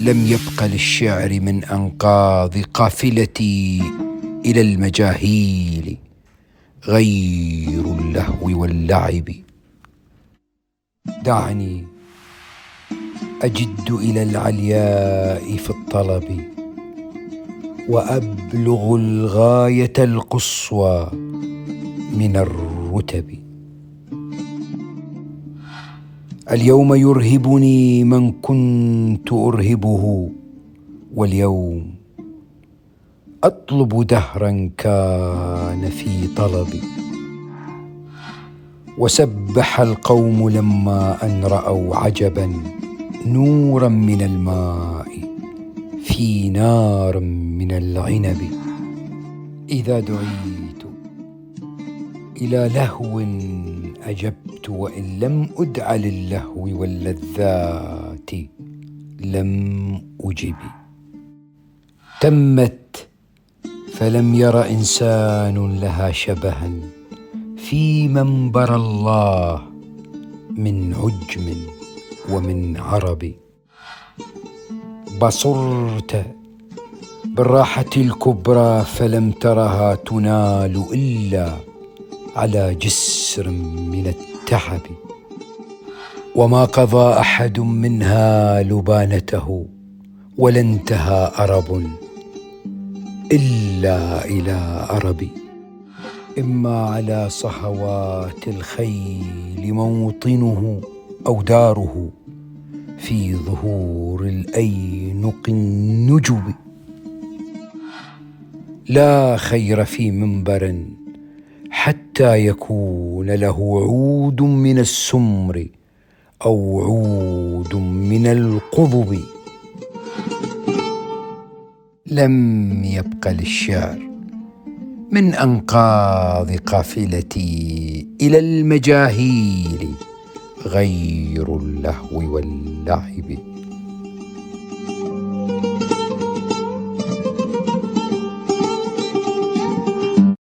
لم يبق للشعر من أنقاض قافلتي إلى المجاهيل غير اللهو واللعب. دعني أجد إلى العلياء في الطلب وأبلغ الغاية القصوى من الرتب. اليوم يرهبني من كنت أرهبه واليوم أطلب دهرا كان في طلبي. وسبح القوم لما أن رأوا عجبا نورا من الماء في نار من العنب. إذا دعيت إلى لهو أجبت وإن لم أدع للهو واللذات لم أجب. تمت فلم ير إنسان لها شبها في منبر الله من عجم ومن عرب. بصرت بالراحة الكبرى فلم ترها تنال إلا على جسر من التعب وما قضى أحد منها لبانته ولا انتهى أرب إلا إلى أرب. إما على صهوات الخيل موطنه أو داره في ظهور الأينق النجب لا خير في منبر حتى يكون له عود من السمر أو عود من القضب. لم يبق للشعر من أنقاض قافلتي إلى المجاهيل غير اللهو واللعب.